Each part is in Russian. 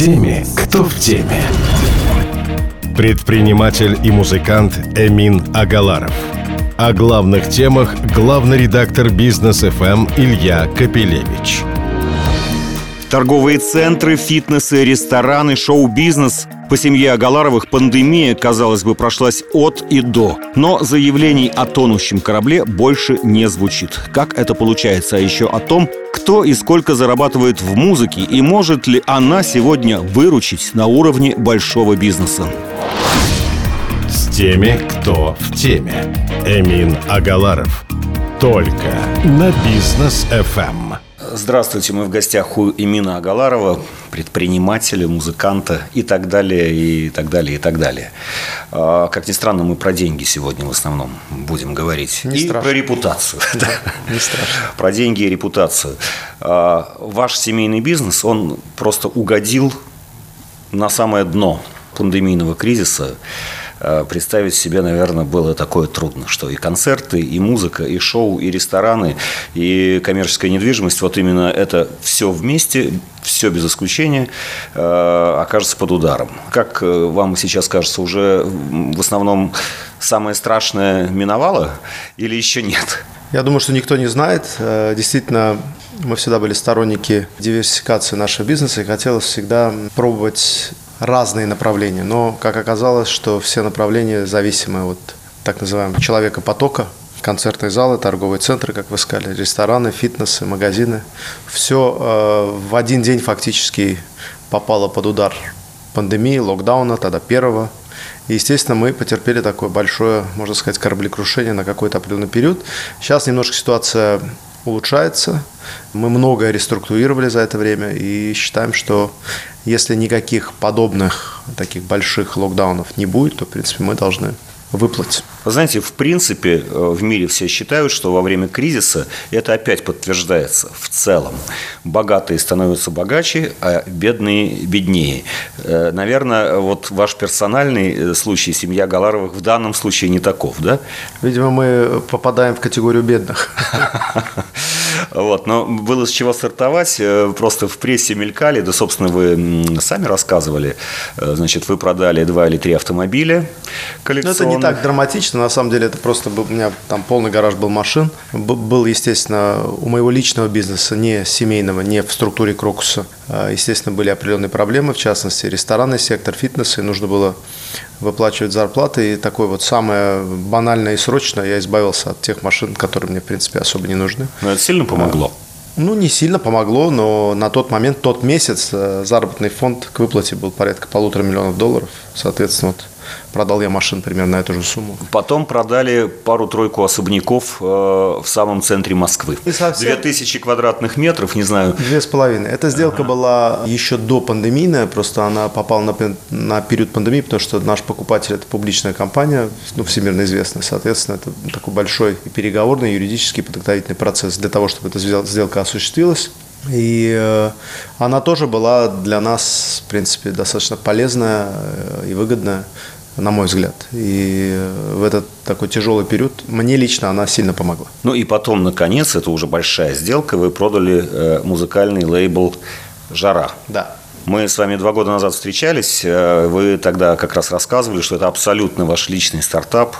теми, кто в теме. Предприниматель и музыкант Эмин Агаларов. О главных темах главный редактор бизнес ФМ Илья Капелевич. Торговые центры, фитнесы, рестораны, шоу-бизнес. По семье Агаларовых пандемия, казалось бы, прошлась от и до. Но заявлений о тонущем корабле больше не звучит. Как это получается? А еще о том, кто и сколько зарабатывает в музыке и может ли она сегодня выручить на уровне большого бизнеса. С теми, кто в теме. Эмин Агаларов. Только на бизнес FM. Здравствуйте, мы в гостях у Имина Агаларова, предпринимателя, музыканта и так далее, и так далее, и так далее. А, как ни странно, мы про деньги сегодня в основном будем говорить. Не и страшно. про репутацию. Да, Не страшно. Про деньги и репутацию. А, Ваш семейный бизнес, он просто угодил на самое дно пандемийного кризиса. А, Представить себе, наверное, было такое трудно, что и концерты, и музыка, и шоу, и рестораны, и коммерческая недвижимость, вот именно это все вместе, все без исключения, э, окажется под ударом. Как э, вам сейчас кажется, уже в основном самое страшное миновало или еще нет? Я думаю, что никто не знает. Э, Действительно, мы всегда были сторонники диверсификации нашего бизнеса и хотелось всегда пробовать разные направления. Но, как оказалось, что все направления зависимы от так называемого человека потока, концертные залы, торговые центры, как вы сказали, рестораны, фитнесы, магазины. Все в один день фактически попало под удар пандемии, локдауна, тогда первого. И, естественно, мы потерпели такое большое, можно сказать, кораблекрушение на какой-то определенный период. Сейчас немножко ситуация улучшается. Мы многое реструктурировали за это время и считаем, что если никаких подобных таких больших локдаунов не будет, то, в принципе, мы должны выплатить. Вы знаете, в принципе, э, в мире все считают, что во время кризиса это опять подтверждается в целом. Богатые становятся богаче, а бедные беднее. Э, Наверное, вот ваш персональный э, случай, семья Галаровых в данном случае не таков, да? Видимо, мы попадаем в категорию бедных. Вот, но было с чего стартовать. Э, Просто в прессе мелькали, да, собственно, вы сами рассказывали. Э, Значит, вы продали два или три автомобиля Но коллекционных. Ну, это не так драматично, на самом деле это просто был, у меня там полный гараж был машин. Был, естественно, у моего личного бизнеса, не семейного, не в структуре Крокуса, естественно, были определенные проблемы, в частности, ресторанный сектор, фитнес, и нужно было выплачивать зарплаты. И такое вот самое банальное и срочное, я избавился от тех машин, которые мне, в принципе, особо не нужны. Но это сильно помогло. Ну, не сильно помогло, но на тот момент, тот месяц э, заработный фонд к выплате был порядка полутора миллионов долларов. Соответственно, вот продал я машин примерно на эту же сумму. Потом продали пару-тройку особняков э, в самом центре Москвы. И совсем- 2000 квадратных метров, не знаю. Две с половиной. Эта сделка была еще до пандемийная, просто она попала на, на период пандемии, потому что наш покупатель – это публичная компания, ну, всемирно известная. Соответственно, это такой большой и переговорный, юридический подготовительный процесс для того, чтобы эта сдел- сделка осуществилась. И э, она тоже была для нас, в принципе, достаточно полезная э, и выгодная, на мой взгляд. И э, в этот такой тяжелый период мне лично она сильно помогла. Ну и потом, наконец, это уже большая сделка, вы продали э, музыкальный лейбл «Жара». Да. Мы с вами два года назад встречались. э, Вы тогда как раз рассказывали, что это абсолютно ваш личный стартап.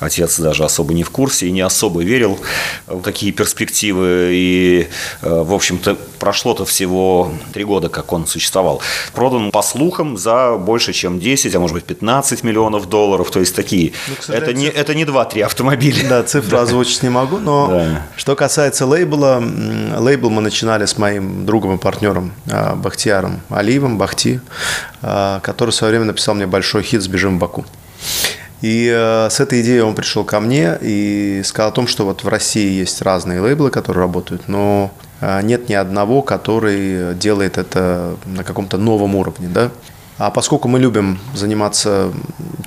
Отец даже особо не в курсе и не особо верил в такие перспективы. И, э, в общем-то, прошло-то всего три года, как он существовал. Продан, по слухам, за больше, чем 10, а может быть 15 миллионов долларов. То есть такие. Ну, к это, не, это не 2-3 автомобиля. Да, цифру озвучить не могу, но Да. что касается лейбла, лейбл мы начинали с моим другом и партнером а, Бахтияром Алиевым, Бахти, а, который в свое время написал мне большой хит «Сбежим в Баку». И э, с этой идеей он пришел ко мне и сказал о том, что вот в России есть разные лейблы, которые работают, но э, нет ни одного, который делает это на каком-то новом уровне, да. А поскольку мы любим заниматься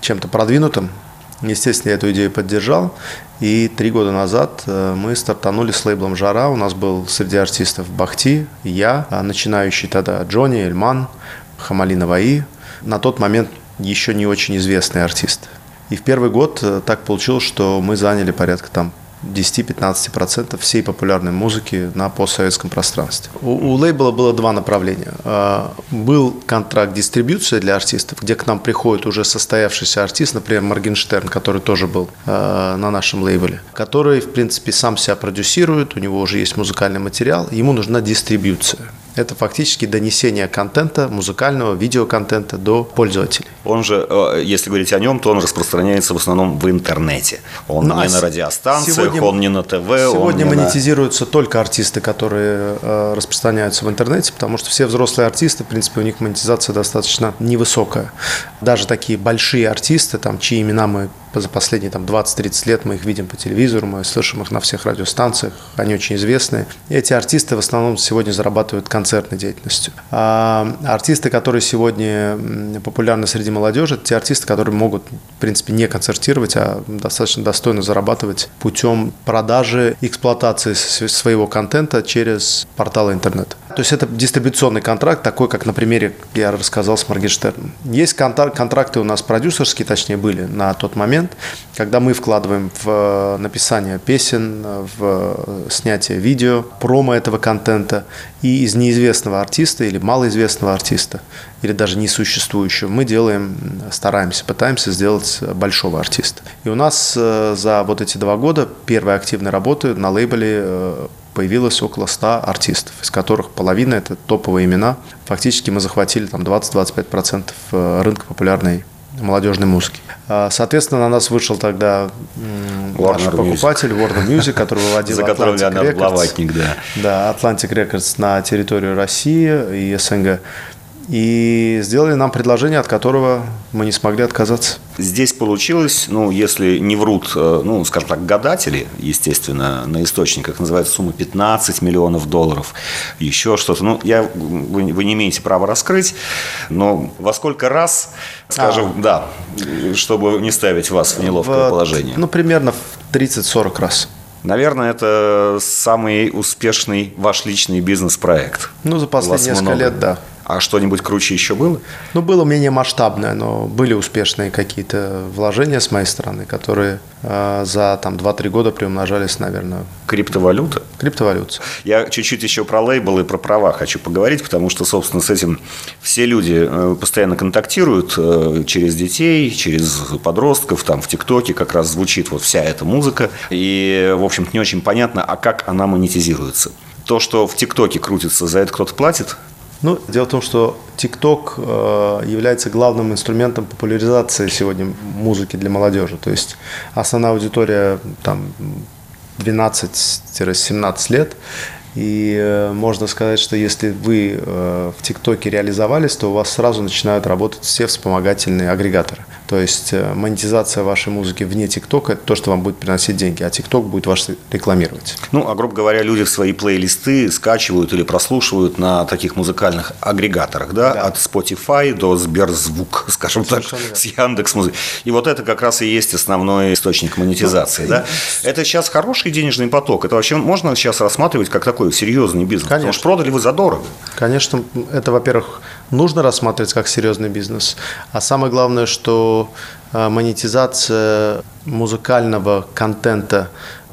чем-то продвинутым, естественно, я эту идею поддержал. И три года назад э, мы стартанули с лейблом «Жара». У нас был среди артистов Бахти, я, а начинающий тогда Джонни, Эльман, Хамали Наваи. На тот момент еще не очень известный артист. И в первый год э, так получилось, что мы заняли порядка там 10-15% всей популярной музыки на постсоветском пространстве. У, у лейбла было два направления. А, был контракт дистрибьюции для артистов, где к нам приходит уже состоявшийся артист, например, Моргенштерн, который тоже был а, на нашем лейбле, который, в принципе, сам себя продюсирует, у него уже есть музыкальный материал, ему нужна дистрибьюция. Это фактически донесение контента, музыкального, видеоконтента до пользователей. Он же, э, если говорить о нем, то он распространяется в основном в интернете. Он ну, не а на радиостанциях, сегодня, он не на ТВ. Сегодня он монетизируются на... только артисты, которые э, распространяются в интернете, потому что все взрослые артисты, в принципе, у них монетизация достаточно невысокая. Даже такие большие артисты, там, чьи имена мы за последние там, 20-30 лет мы их видим по телевизору, мы слышим их на всех радиостанциях, они очень известные. И эти артисты в основном сегодня зарабатывают концертной деятельностью. А артисты, которые сегодня популярны среди молодежи, это те артисты, которые могут, в принципе, не концертировать, а достаточно достойно зарабатывать путем продажи, эксплуатации своего контента через порталы интернета. То есть это дистрибуционный контракт, такой, как на примере я рассказал с Моргенштерном. Есть контракты у нас продюсерские, точнее, были на тот момент, когда мы вкладываем в э, написание песен, в э, снятие видео, промо этого контента, и из неизвестного артиста или малоизвестного артиста, или даже несуществующего, мы делаем, стараемся, пытаемся сделать большого артиста. И у нас э, за вот эти два года первой активной работы на лейбле появилось около 100 артистов, из которых половина это топовые имена. Фактически мы захватили там 20-25% э, рынка популярной молодежной музыки. А, соответственно, на нас вышел тогда Warner наш покупатель Music. Warner Music, который выводил За которым Atlantic Records. да. Да, Atlantic Records на территорию России и СНГ и сделали нам предложение, от которого мы не смогли отказаться. Здесь получилось, ну, если не врут, э, ну, скажем так, гадатели, естественно, на источниках, называется сумма 15 миллионов долларов, еще что-то. Ну, я, вы, вы не имеете права раскрыть, но во сколько раз, скажем, а. да, чтобы не ставить вас в неловкое в, положение? Ну, примерно в 30-40 раз. Наверное, это самый успешный ваш личный бизнес-проект. Ну, за последние несколько много. лет, да. А что-нибудь круче еще было? Ну, было менее масштабное, но были успешные какие-то вложения с моей стороны, которые э, за там 2-3 года приумножались, наверное. Криптовалюта? Криптовалюта. Я чуть-чуть еще про лейбл и про права хочу поговорить, потому что, собственно, с этим все люди э, постоянно контактируют э, через детей, через подростков, там в ТикТоке как раз звучит вот вся эта музыка. И, в общем-то, не очень понятно, а как она монетизируется. То, что в ТикТоке крутится, за это кто-то платит? Ну, дело в том, что TikTok э, является главным инструментом популяризации сегодня музыки для молодежи. То есть основная аудитория там 12-17 лет. И э, можно сказать, что если вы э, в ТикТоке реализовались, то у вас сразу начинают работать все вспомогательные агрегаторы. То есть э, монетизация вашей музыки вне ТикТока – это то, что вам будет приносить деньги, а ТикТок будет ваш рекламировать. Ну, а грубо говоря, люди свои плейлисты скачивают или прослушивают на таких музыкальных агрегаторах, да, да. от Spotify до Сберзвук, скажем Совершенно так, верно. с Яндекс Музыки. И вот это как раз и есть основной источник монетизации, ну, да? Это сейчас хороший денежный поток. Это вообще можно сейчас рассматривать как такой серьезный бизнес? Конечно. Потому что продали вы задорого. Конечно, это, во-первых, нужно рассматривать как серьезный бизнес. А самое главное, что э, монетизация музыкального контента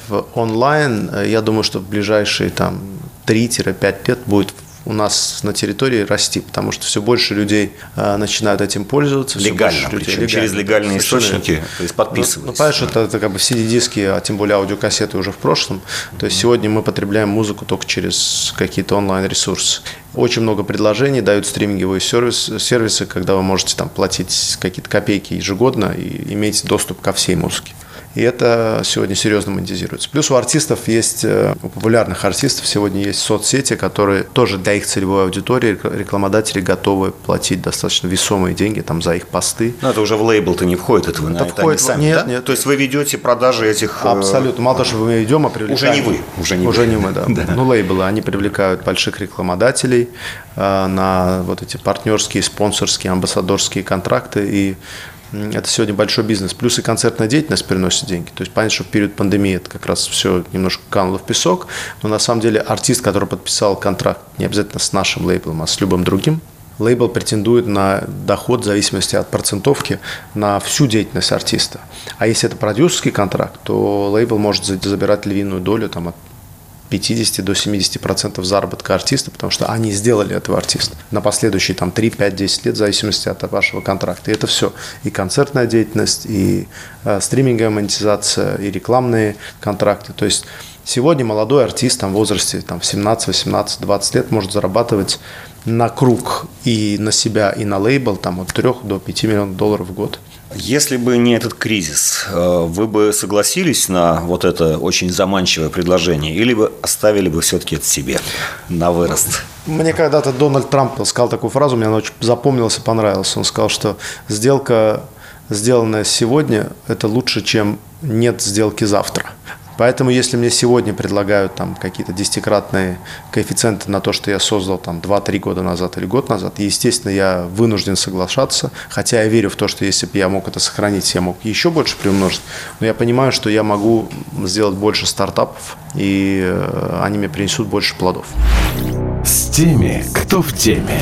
в онлайн, э, я думаю, что в ближайшие там 3-5 лет будет у нас на территории расти, потому что все больше людей э, начинают этим пользоваться. Легально, людей, причем легально, через легальные источники, то есть подписываются. Ну, ну понимаешь, это, это как бы CD-диски, а тем более аудиокассеты уже в прошлом. То есть сегодня мы потребляем музыку только через какие-то онлайн-ресурсы. Очень много предложений дают стриминговые сервис, сервисы, когда вы можете там платить какие-то копейки ежегодно и иметь доступ ко всей музыке. И это сегодня серьезно монетизируется. Плюс у артистов есть, э, у популярных артистов сегодня есть соцсети, которые тоже для их целевой аудитории рекламодатели готовы платить достаточно весомые деньги там за их посты. Но это уже в лейбл-то не входит, это вы это на входит, это сами, нет, да? нет. То есть вы ведете продажи этих... Э, Абсолютно. Мало того, что мы ведем, а привлекаем... Уже не вы. Уже не, уже вы. не мы, да. да. Ну, лейблы, они привлекают больших рекламодателей э, на вот эти партнерские, спонсорские, амбассадорские контракты и это сегодня большой бизнес. Плюс и концертная деятельность приносит деньги. То есть понятно, что в период пандемии это как раз все немножко кануло в песок. Но на самом деле артист, который подписал контракт не обязательно с нашим лейблом, а с любым другим, лейбл претендует на доход в зависимости от процентовки на всю деятельность артиста. А если это продюсерский контракт, то лейбл может забирать львиную долю там, от 50 до 70 процентов заработка артиста, потому что они сделали этого артиста на последующие там 3, 5, 10 лет в зависимости от вашего контракта. И это все. И концертная деятельность, и э, стриминговая монетизация, и рекламные контракты. То есть сегодня молодой артист там, в возрасте там, 17, 18, 20 лет может зарабатывать на круг и на себя, и на лейбл там, от 3 до 5 миллионов долларов в год. Если бы не этот кризис, э, вы бы согласились на вот это очень заманчивое предложение или бы оставили бы все-таки это себе на вырост? Мне когда-то Дональд Трамп сказал такую фразу, мне она очень запомнилась и понравилась. Он сказал, что сделка, сделанная сегодня, это лучше, чем нет сделки завтра. Поэтому, если мне сегодня предлагают там какие-то десятикратные коэффициенты на то, что я создал там 2-3 года назад или год назад, естественно, я вынужден соглашаться, хотя я верю в то, что если бы я мог это сохранить, я мог еще больше приумножить, но я понимаю, что я могу сделать больше стартапов, и э, они мне принесут больше плодов. С теми, кто в теме.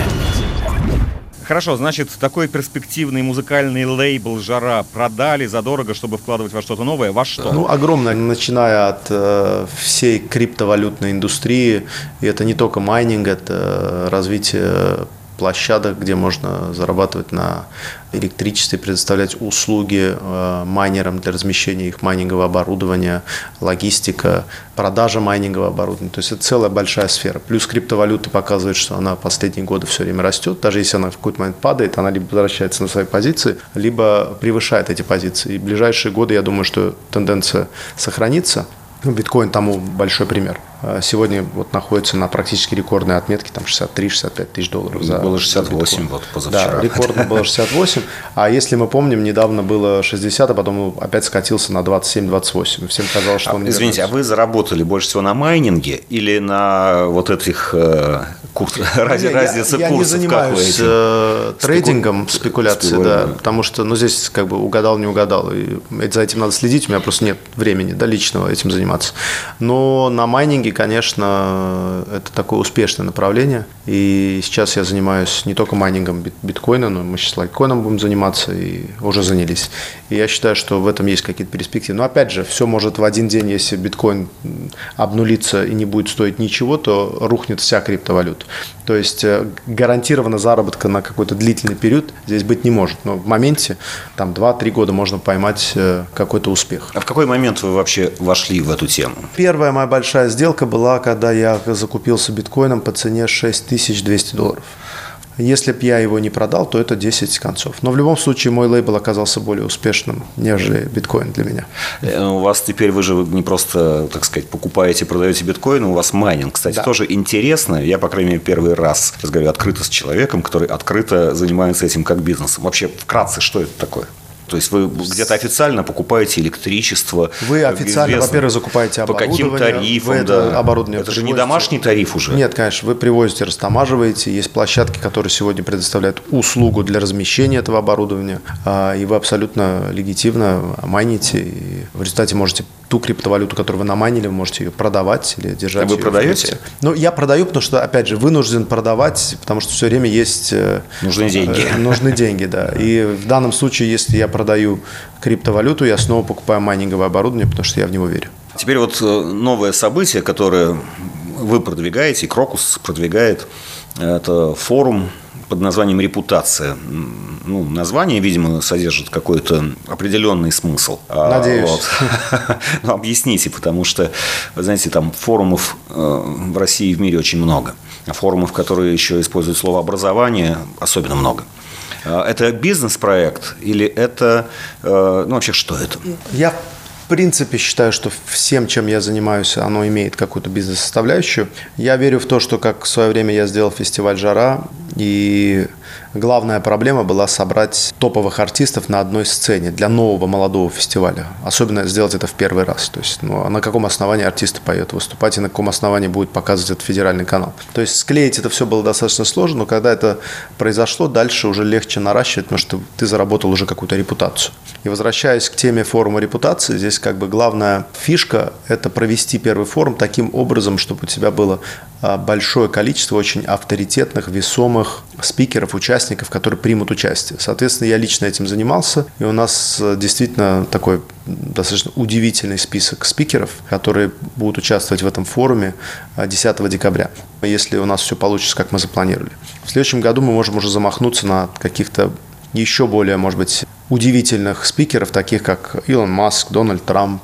Хорошо, значит, такой перспективный музыкальный лейбл «Жара» продали задорого, чтобы вкладывать во что-то новое. Во что? Ну, огромное, начиная от э, всей криптовалютной индустрии. И это не только майнинг, это развитие площадок, где можно зарабатывать на электричестве, предоставлять услуги э, майнерам для размещения их майнингового оборудования, логистика, продажа майнингового оборудования. То есть это целая большая сфера. Плюс криптовалюта показывает, что она последние годы все время растет. Даже если она в какой-то момент падает, она либо возвращается на свои позиции, либо превышает эти позиции. И в ближайшие годы, я думаю, что тенденция сохранится. Ну, биткоин тому большой пример. А сегодня вот находится на практически рекордной отметке, там 63-65 тысяч долларов за Было 68 вот позавчера. Да, рекордно было 68. А если мы помним, недавно было 60, а потом опять скатился на 27-28. Всем казалось, что а, он Извините, а вы заработали больше всего на майнинге или на вот этих э, курс, рази, я, я, я курсов? не занимаюсь э, трейдингом, Спеку... спекуляцией, да, потому что, ну, здесь как бы угадал, не угадал, и за этим надо следить, у меня просто нет времени, да, личного этим заниматься. Но на майнинге, конечно, это такое успешное направление. И сейчас я занимаюсь не только майнингом биткоина, но мы сейчас лайткоином будем заниматься и уже занялись. И я считаю, что в этом есть какие-то перспективы. Но опять же, все может в один день, если биткоин обнулится и не будет стоить ничего, то рухнет вся криптовалюта. То есть э, гарантированно заработка на какой-то длительный период здесь быть не может. Но в моменте, там 2-3 года можно поймать э, какой-то успех. А в какой момент вы вообще вошли в эту тему? Первая моя большая сделка была, когда я закупился биткоином по цене 6200 долларов. Если бы я его не продал, то это 10 концов. Но в любом случае мой лейбл оказался более успешным, нежели биткоин для меня. Э, у вас теперь вы же не просто, так сказать, покупаете, продаете биткоин, у вас майнинг. Кстати, да. тоже интересно. Я, по крайней мере, первый раз разговариваю открыто с человеком, который открыто занимается этим как бизнесом. Вообще, вкратце, что это такое? То есть вы где-то официально покупаете электричество. Вы официально, во-первых, закупаете оборудование. По каким тарифам? Вы да. оборудование это же не домашний тариф уже. Нет, конечно, вы привозите, растамаживаете. Есть площадки, которые сегодня предоставляют услугу для размещения этого оборудования. А, и вы абсолютно легитимно майните. И в результате можете ту криптовалюту, которую вы наманили, вы можете ее продавать или держать. А вы продаете? Ну, я продаю, потому что, опять же, вынужден продавать, потому что все время есть... Э, нужны деньги. Э, нужны деньги, да. И в данном случае, если я продаю криптовалюту, я снова покупаю майнинговое оборудование, потому что я в него верю. Теперь вот э, новое событие, которое вы продвигаете, Крокус продвигает, это форум под названием «Репутация». Ну, название, видимо, содержит какой-то определенный смысл. А, Надеюсь. Вот. ну, объясните, потому что, вы знаете, там форумов э, в России и в мире очень много. А форумов, которые еще используют слово «образование», особенно много. А это бизнес-проект или это, э, ну вообще что это? Я в принципе считаю, что всем, чем я занимаюсь, оно имеет какую-то бизнес-составляющую. Я верю в то, что как в свое время я сделал фестиваль «Жара», и главная проблема была собрать топовых артистов на одной сцене для нового молодого фестиваля. Особенно сделать это в первый раз. То есть, ну, а на каком основании артист поет выступать и на каком основании будет показывать этот федеральный канал. То есть склеить это все было достаточно сложно, но когда это произошло, дальше уже легче наращивать, потому что ты заработал уже какую-то репутацию. И возвращаясь к теме форума репутации, здесь как бы главная фишка – это провести первый форум таким образом, чтобы у тебя было большое количество очень авторитетных, весомых спикеров, участников, которые примут участие. Соответственно, я лично этим занимался, и у нас э, действительно такой достаточно удивительный список спикеров, которые будут участвовать в этом форуме 10 э, декабря, если у нас все получится, как мы запланировали. В следующем году мы можем уже замахнуться на каких-то еще более, может быть, удивительных спикеров, таких как Илон Маск, Дональд Трамп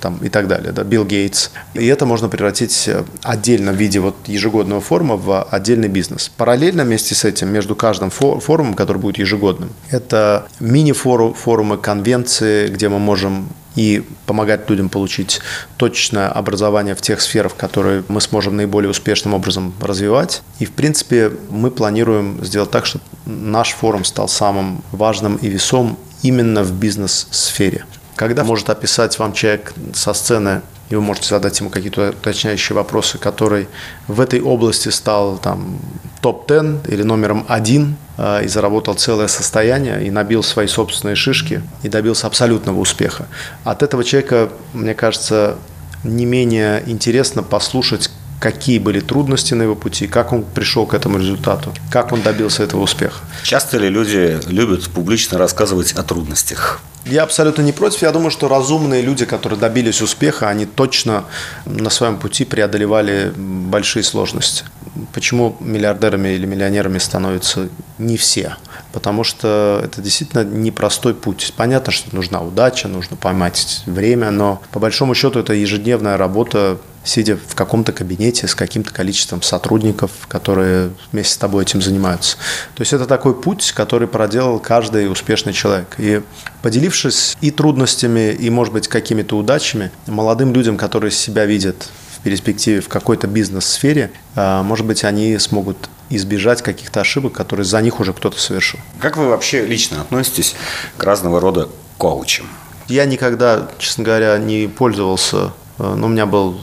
там, и так далее, да, Билл Гейтс. И это можно превратить отдельно в виде вот ежегодного форума в отдельный бизнес. Параллельно вместе с этим между каждым форумом, который будет ежегодным, это мини-форумы, конвенции, где мы можем и помогать людям получить точное образование в тех сферах, которые мы сможем наиболее успешным образом развивать. И, в принципе, мы планируем сделать так, чтобы наш форум стал самым важным и весом именно в бизнес-сфере. Когда может описать вам человек со сцены, и вы можете задать ему какие-то уточняющие вопросы, который в этой области стал там топ-10 или номером один э, и заработал целое состояние и набил свои собственные шишки и добился абсолютного успеха. От этого человека, мне кажется, не менее интересно послушать, какие были трудности на его пути, как он пришел к этому результату, как он добился этого успеха. Часто ли люди любят публично рассказывать о трудностях? Я абсолютно не против. Я думаю, что разумные люди, которые добились успеха, они точно на своем пути преодолевали большие сложности. Почему миллиардерами или миллионерами становятся не все? Потому что это действительно непростой путь. Понятно, что нужна удача, нужно поймать время, но по большому счету это ежедневная работа сидя в каком-то кабинете с каким-то количеством сотрудников, которые вместе с тобой этим занимаются. То есть это такой путь, который проделал каждый успешный человек. И поделившись и трудностями, и, может быть, какими-то удачами, молодым людям, которые себя видят в перспективе в какой-то бизнес-сфере, а, может быть, они смогут избежать каких-то ошибок, которые за них уже кто-то совершил. Как вы вообще лично относитесь к разного рода коучам? Я никогда, честно говоря, не пользовался Э, ну, у меня был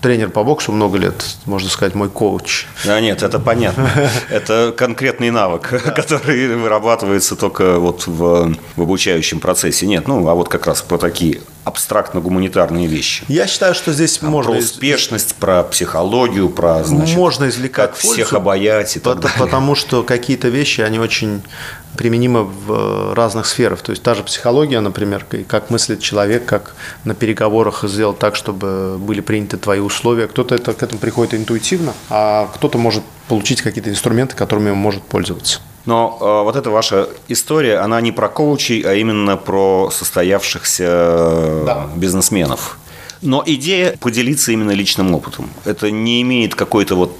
тренер по боксу много лет, можно сказать, мой коуч. Да нет, это понятно. Это конкретный навык, который вырабатывается только вот в, в обучающем процессе. Нет, ну, а вот как раз про такие абстрактно-гуманитарные вещи. Я считаю, что здесь а можно... Про успешность, про психологию, про, значит, можно извлекать как пользу, всех обаять и так далее. Потому что какие-то вещи, они очень применимы в разных сферах. То есть та же психология, например, как мыслит человек, как на переговорах сделать так, чтобы были приняты твои условия. Кто-то это, к этому приходит интуитивно, а кто-то может получить какие-то инструменты, которыми он может пользоваться. Но э, вот эта ваша история, она не про коучей, а именно про состоявшихся да. бизнесменов. Но идея поделиться именно личным опытом. Это не имеет какой-то вот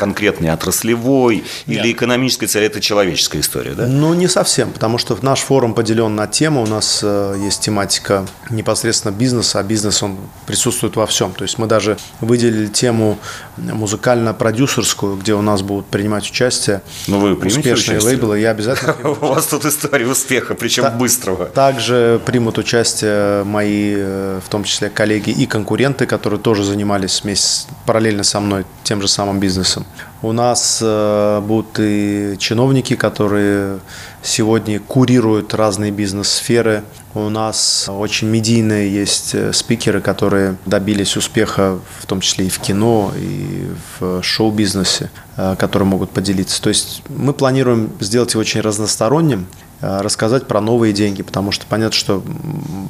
конкретной отраслевой Нет. или экономической цели, это человеческая история, да? Ну, не совсем, потому что наш форум поделен на темы, у нас э, есть тематика непосредственно бизнеса, а бизнес, он присутствует во всем. То есть мы даже выделили тему музыкально-продюсерскую, где у нас будут принимать участие ну, вы успешные участие? лейблы. Я обязательно У вас тут история успеха, причем быстрого. Также примут участие мои, э, в том числе коллеги и конкуренты, которые тоже занимались вместе параллельно со мной тем же самым бизнесом. У нас э, будут и чиновники, которые сегодня курируют разные бизнес-сферы. У нас очень медийные есть э, спикеры, которые добились успеха, в том числе и в кино, и в шоу-бизнесе, э, которые могут поделиться. То есть мы планируем сделать его очень разносторонним, рассказать про новые деньги, потому что понятно, что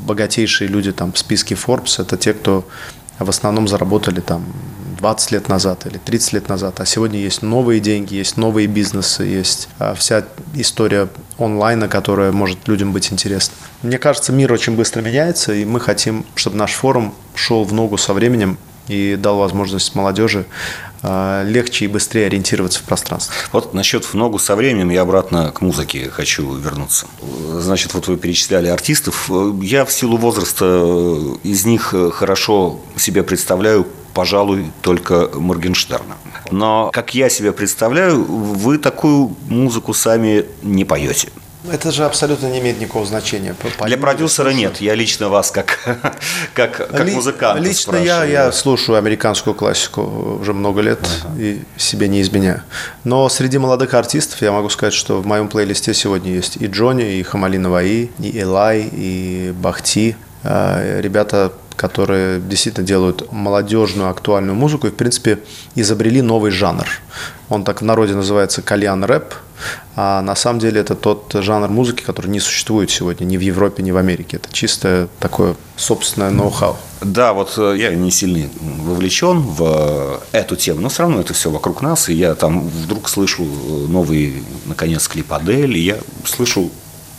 богатейшие люди там в списке Forbes – это те, кто в основном заработали там 20 лет назад или 30 лет назад, а сегодня есть новые деньги, есть новые бизнесы, есть а, вся история онлайна, которая может людям быть интересна. Мне кажется, мир очень быстро меняется, и мы хотим, чтобы наш форум шел в ногу со временем и дал возможность молодежи а, легче и быстрее ориентироваться в пространстве. Вот насчет в ногу со временем я обратно к музыке хочу вернуться. Значит, вот вы перечисляли артистов. Я в силу возраста из них хорошо себя представляю пожалуй, только Моргенштерна. Но, как я себе представляю, вы такую музыку сами не поете. Это же абсолютно не имеет никакого значения. По Для продюсера нет. Я лично вас как, как, как Ли, музыкант Лично я, я слушаю американскую классику уже много лет uh-huh. и себе не изменяю. Но среди молодых артистов я могу сказать, что в моем плейлисте сегодня есть и Джонни, и Хамали Наваи, и Элай, и Бахти. А, ребята которые действительно делают молодежную, актуальную музыку и, в принципе, изобрели новый жанр. Он так в народе называется кальян-рэп, а на самом деле это тот жанр музыки, который не существует сегодня ни в Европе, ни в Америке. Это чисто такое собственное ноу-хау. Да, вот э, я не сильно вовлечен в э, эту тему, но все равно это все вокруг нас, и я там вдруг слышу э, новый, наконец, клип Адель, и я слышу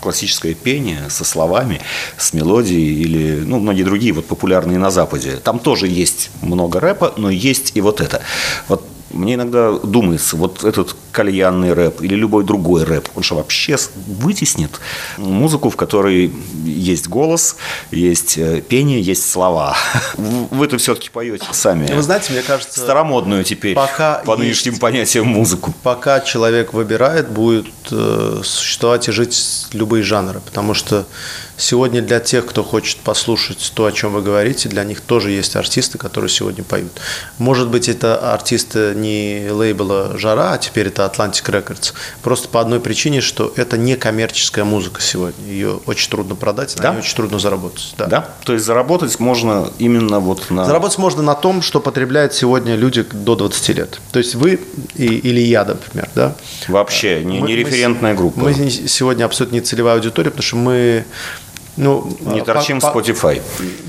классическое пение со словами, с мелодией или ну, многие другие вот популярные на Западе. Там тоже есть много рэпа, но есть и вот это. Вот мне иногда думается, вот этот кальянный рэп или любой другой рэп, он же вообще вытеснит музыку, в которой есть голос, есть э, пение, есть слова. Вы это все-таки поете сами. Вы знаете, мне кажется... Старомодную теперь, пока по нынешним есть, понятиям, музыку. Пока человек выбирает, будет э, существовать и жить любые жанры, потому что Сегодня для тех, кто хочет послушать то, о чем вы говорите, для них тоже есть артисты, которые сегодня поют. Может быть, это артисты не лейбла «Жара», а теперь это Atlantic Records. Просто по одной причине, что это не коммерческая музыка сегодня. Ее очень трудно продать, на да? ней очень трудно заработать. Да. да? То есть заработать можно именно вот на... Заработать можно на том, что потребляют сегодня люди до 20 лет. То есть вы и, или я, например, да? Вообще, не, мы, не референтная группа. Мы сегодня абсолютно не целевая аудитория, потому что мы ну, не торчим по, Spotify.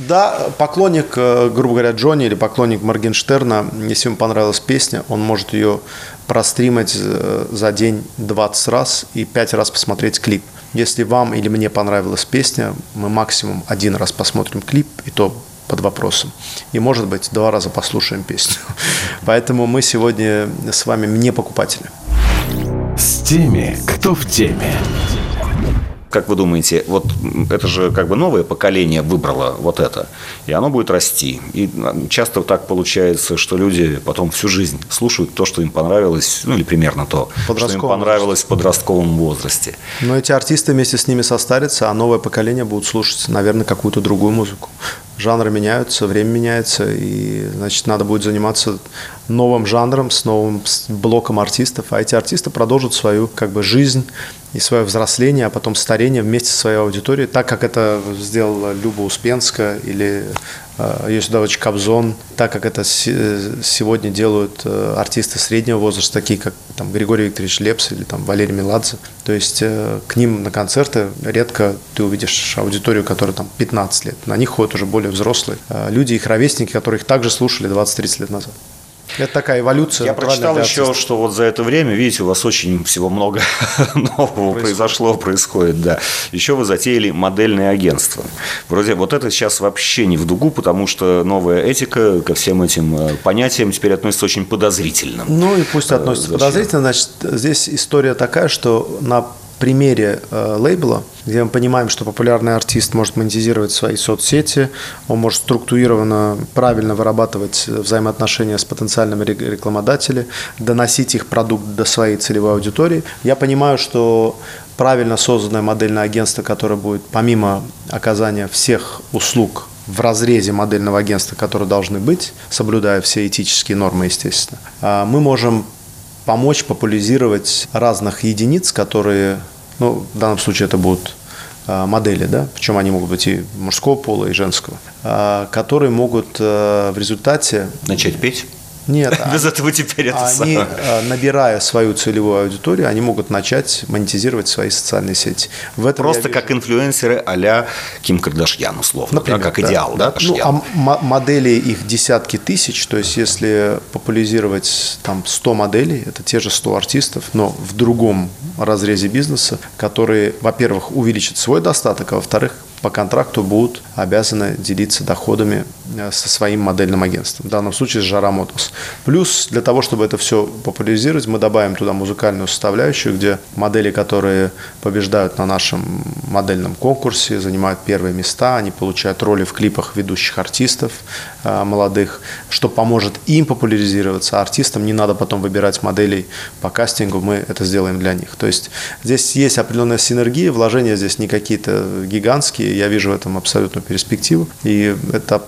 Да, поклонник, э, грубо говоря, Джонни или поклонник Моргенштерна, если ему понравилась песня, он может ее простримать э, за день 20 раз и 5 раз посмотреть клип. Если вам или мне понравилась песня, мы максимум один раз посмотрим клип, и то под вопросом. И, может быть, два раза послушаем песню. Поэтому мы сегодня с вами не покупатели. С теми, кто в теме. Как вы думаете, вот это же как бы новое поколение выбрало вот это, и оно будет расти. И часто так получается, что люди потом всю жизнь слушают то, что им понравилось, ну или примерно то, что им понравилось в подростковом возрасте. Но эти артисты вместе с ними состарятся, а новое поколение будут слушать, наверное, какую-то другую музыку. Жанры меняются, время меняется, и, значит, надо будет заниматься новым жанром, с новым блоком артистов, а эти артисты продолжат свою как бы жизнь и свое взросление, а потом старение вместе со своей аудиторией, так как это сделала Люба Успенская или э, Юсудович Кобзон, так как это сегодня делают э, артисты среднего возраста, такие как там, Григорий Викторович Лепс или там, Валерий Меладзе. То есть э, к ним на концерты редко ты увидишь аудиторию, которая там 15 лет. На них ходят уже более взрослые люди, их ровесники, которые их также слушали 20-30 лет назад. Это такая эволюция. Я прочитал еще, что вот за это время, видите, у вас очень всего много нового происходит. произошло, происходит, да. Еще вы затеяли модельное агентство. Вроде вот это сейчас вообще не в дугу, потому что новая этика ко всем этим э, понятиям теперь относится очень подозрительно. Ну и пусть относится Зачем? подозрительно, значит, здесь история такая, что на примере э, лейбла, где мы понимаем, что популярный артист может монетизировать свои соцсети, он может структурированно, правильно вырабатывать взаимоотношения с потенциальными рекламодателями, доносить их продукт до своей целевой аудитории. Я понимаю, что правильно созданное модельное агентство, которое будет помимо оказания всех услуг в разрезе модельного агентства, которые должны быть, соблюдая все этические нормы, естественно, а мы можем помочь популяризировать разных единиц, которые, ну, в данном случае это будут а, модели, да, причем они могут быть и мужского пола, и женского, а, которые могут а, в результате... Начать петь? Нет. Без этого теперь это Они, самое. набирая свою целевую аудиторию, они могут начать монетизировать свои социальные сети. В этом Просто как инфлюенсеры а-ля Ким Кардашьян, условно. Например, да, как да. идеал, да? Ну, а моделей их десятки тысяч, то есть если популяризировать там 100 моделей, это те же 100 артистов, но в другом разрезе бизнеса, которые, во-первых, увеличат свой достаток, а во-вторых, по контракту будут обязаны делиться доходами э, со своим модельным агентством, в данном случае с Жара Motors. Плюс для того, чтобы это все популяризировать, мы добавим туда музыкальную составляющую, где модели, которые побеждают на нашем модельном конкурсе, занимают первые места, они получают роли в клипах ведущих артистов э, молодых, что поможет им популяризироваться, а артистам не надо потом выбирать моделей по кастингу, мы это сделаем для них. То есть здесь есть определенная синергия, вложения здесь не какие-то гигантские, я вижу в этом абсолютную перспективу. И это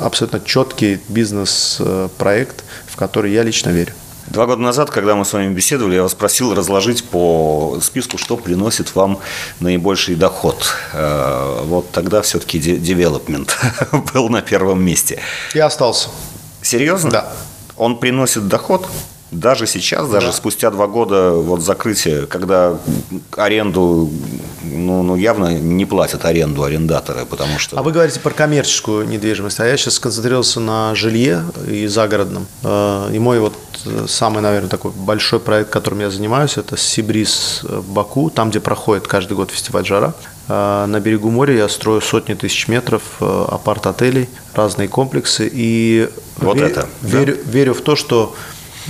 абсолютно четкий бизнес-проект, в который я лично верю. Два года назад, когда мы с вами беседовали, я вас просил разложить по списку, что приносит вам наибольший доход. Э, вот тогда все-таки девелопмент был на первом месте. Я остался. Серьезно? Да. Он приносит доход? Даже сейчас, даже да. спустя два года вот закрытия, когда аренду, ну, ну, явно не платят аренду арендаторы, потому что... А вы говорите про коммерческую недвижимость, а я сейчас сконцентрировался на жилье и загородном. Э, и мой вот э, самый, наверное, такой большой проект, которым я занимаюсь, это Сибрис в Баку, там, где проходит каждый год фестиваль «Жара». Э, на берегу моря я строю сотни тысяч метров апарт-отелей, разные комплексы. И вот ве- это, верю, да? верю в то, что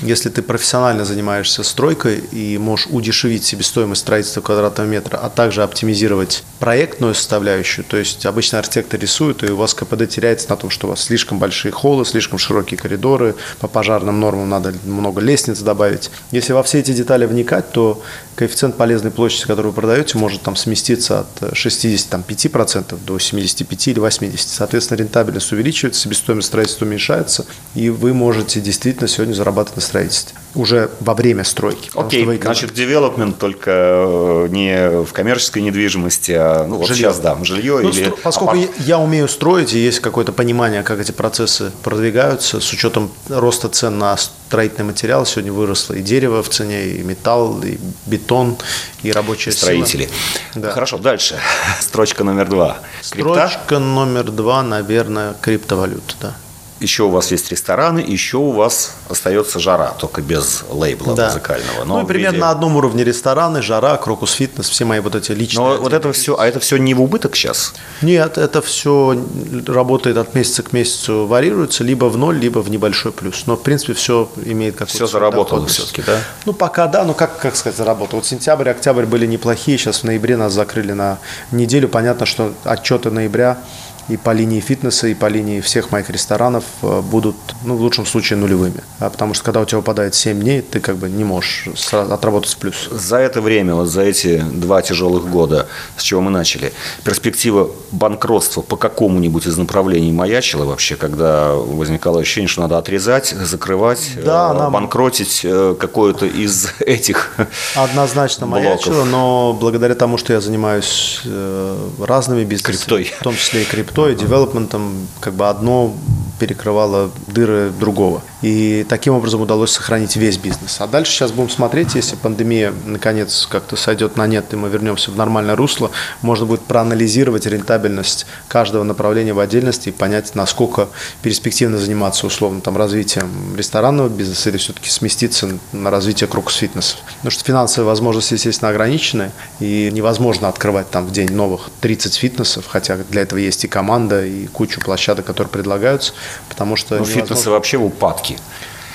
если ты профессионально занимаешься стройкой и можешь удешевить себестоимость строительства квадратного метра, а также оптимизировать проектную составляющую, то есть обычно архитектор рисует, и у вас КПД теряется на том, что у вас слишком большие холлы, слишком широкие коридоры, по пожарным нормам надо много лестниц добавить. Если во все эти детали вникать, то коэффициент полезной площади, которую вы продаете, может там сместиться от 65% до 75 или 80%. Соответственно, рентабельность увеличивается, себестоимость строительства уменьшается, и вы можете действительно сегодня зарабатывать на строительстве уже во время стройки. Окей, okay. значит, девелопмент только э, не в коммерческой недвижимости, а ну, вот жилье. сейчас, да, жилье ну, или... Поскольку апарт... я умею строить, и есть какое-то понимание, как эти процессы продвигаются, с учетом роста цен на строительный материал, сегодня выросло и дерево в цене, и металл, и бетон, и рабочая Строители. сила. Да. Хорошо, дальше. Строчка номер два. Строчка Крипта? номер два, наверное, криптовалюта, да еще у вас есть рестораны, еще у вас остается жара, только без лейбла да. музыкального. Но ну, примерно виде... на одном уровне рестораны, жара, крокус фитнес, все мои вот эти личные. Но вот это все, а это все не в убыток сейчас? Нет, это все работает от месяца к месяцу, варьируется либо в ноль, либо в небольшой плюс. Но в принципе все имеет какой-то. Все заработало все-таки, да? Ну пока да, ну как как сказать заработало. Вот сентябрь, октябрь были неплохие, сейчас в ноябре нас закрыли на неделю. Понятно, что отчеты ноября и по линии фитнеса, и по линии всех моих ресторанов э, будут, ну, в лучшем случае, нулевыми. А потому что, когда у тебя выпадает 7 дней, ты как бы не можешь отработать плюс. За это время, вот за эти два тяжелых года, с чего мы начали, перспектива банкротства по какому-нибудь из направлений маячила вообще, когда возникало ощущение, что надо отрезать, закрывать, да, э, нам... банкротить э, какое-то из этих Однозначно блоков. маячила, но благодаря тому, что я занимаюсь разными бизнесами, Криптой. в том числе и криптой, криптой, девелопментом, как бы одно перекрывало дыры другого. И таким образом удалось сохранить весь бизнес. А дальше сейчас будем смотреть, если пандемия наконец как-то сойдет на нет, и мы вернемся в нормальное русло, можно будет проанализировать рентабельность каждого направления в отдельности и понять, насколько перспективно заниматься условно там развитием ресторанного бизнеса или все-таки сместиться на развитие крокс-фитнеса. Потому что финансовые возможности, естественно, ограничены, и невозможно открывать там в день новых 30 фитнесов, хотя для этого есть и команда, и кучу площадок, которые предлагаются потому что... Ну, фитнесы вообще в упадке.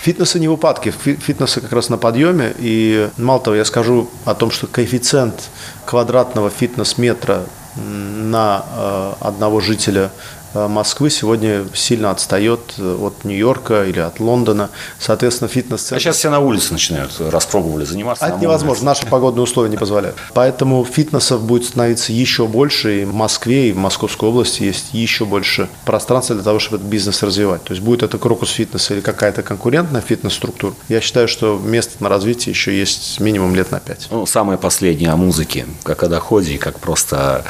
Фитнесы не в упадке, фитнесы как раз на подъеме. И мало того, я скажу о том, что коэффициент квадратного фитнес-метра на э, одного жителя Москвы сегодня сильно отстает э, от Нью-Йорка или от Лондона. Соответственно, фитнес-центр... А сейчас все на улице начинают, распробовали заниматься. А это невозможно, наши погодные условия не позволяют. Поэтому фитнесов будет становиться еще больше, и в Москве, и в Московской области есть еще больше пространства для того, чтобы этот бизнес развивать. То есть будет это крокус фитнес или какая-то конкурентная фитнес-структура. Я считаю, что место на развитие еще есть минимум лет на пять. Ну, самое последнее о музыке, как о доходе, и как просто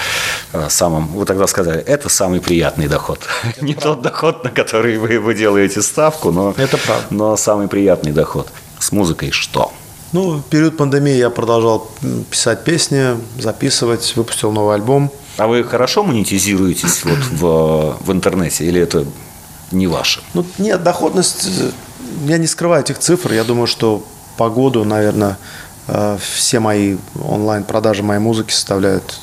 э, самом... Вы тогда сказали, это самый приятный доход доход. Это Не правда. тот доход, на который вы, вы делаете ставку, но, это правда. но самый приятный доход. С музыкой что? Ну, в период пандемии я продолжал писать песни, записывать, выпустил новый альбом. А вы хорошо монетизируетесь вот в, в интернете или это не ваше? Ну, нет, доходность, я не скрываю этих цифр. Я думаю, что по году, наверное, э, все мои онлайн-продажи моей музыки составляют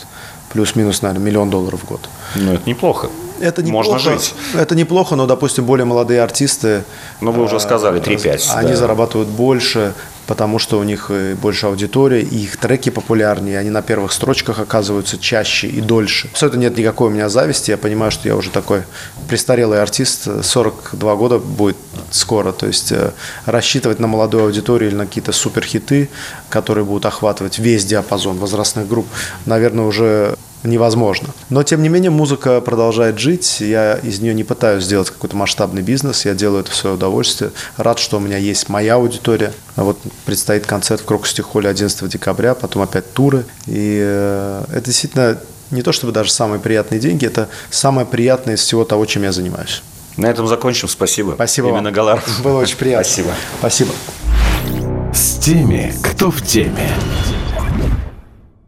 плюс-минус, наверное, миллион долларов в год. Ну, это неплохо это неплохо. Можно жить. Это неплохо, но, допустим, более молодые артисты... Ну, вы уже сказали, 3-5. Они да. зарабатывают больше, потому что у них больше аудитория, и их треки популярнее, они на первых строчках оказываются чаще и дольше. Все это нет никакой у меня зависти, я понимаю, что я уже такой престарелый артист, 42 года будет скоро, то есть э, рассчитывать на молодую аудиторию или на какие-то суперхиты, которые будут охватывать весь диапазон возрастных групп, наверное, уже невозможно. Но, тем не менее, музыка продолжает жить. Я из нее не пытаюсь сделать какой-то масштабный бизнес. Я делаю это в свое удовольствие. Рад, что у меня есть моя аудитория. А вот предстоит концерт в Крокусти холле 11 декабря, потом опять туры. И э, это действительно не то чтобы даже самые приятные деньги, это самое приятное из всего того, чем я занимаюсь. На этом закончим. Спасибо. Спасибо Именно вам. Галар. Было очень приятно. Спасибо. Спасибо. С теми, кто в теме.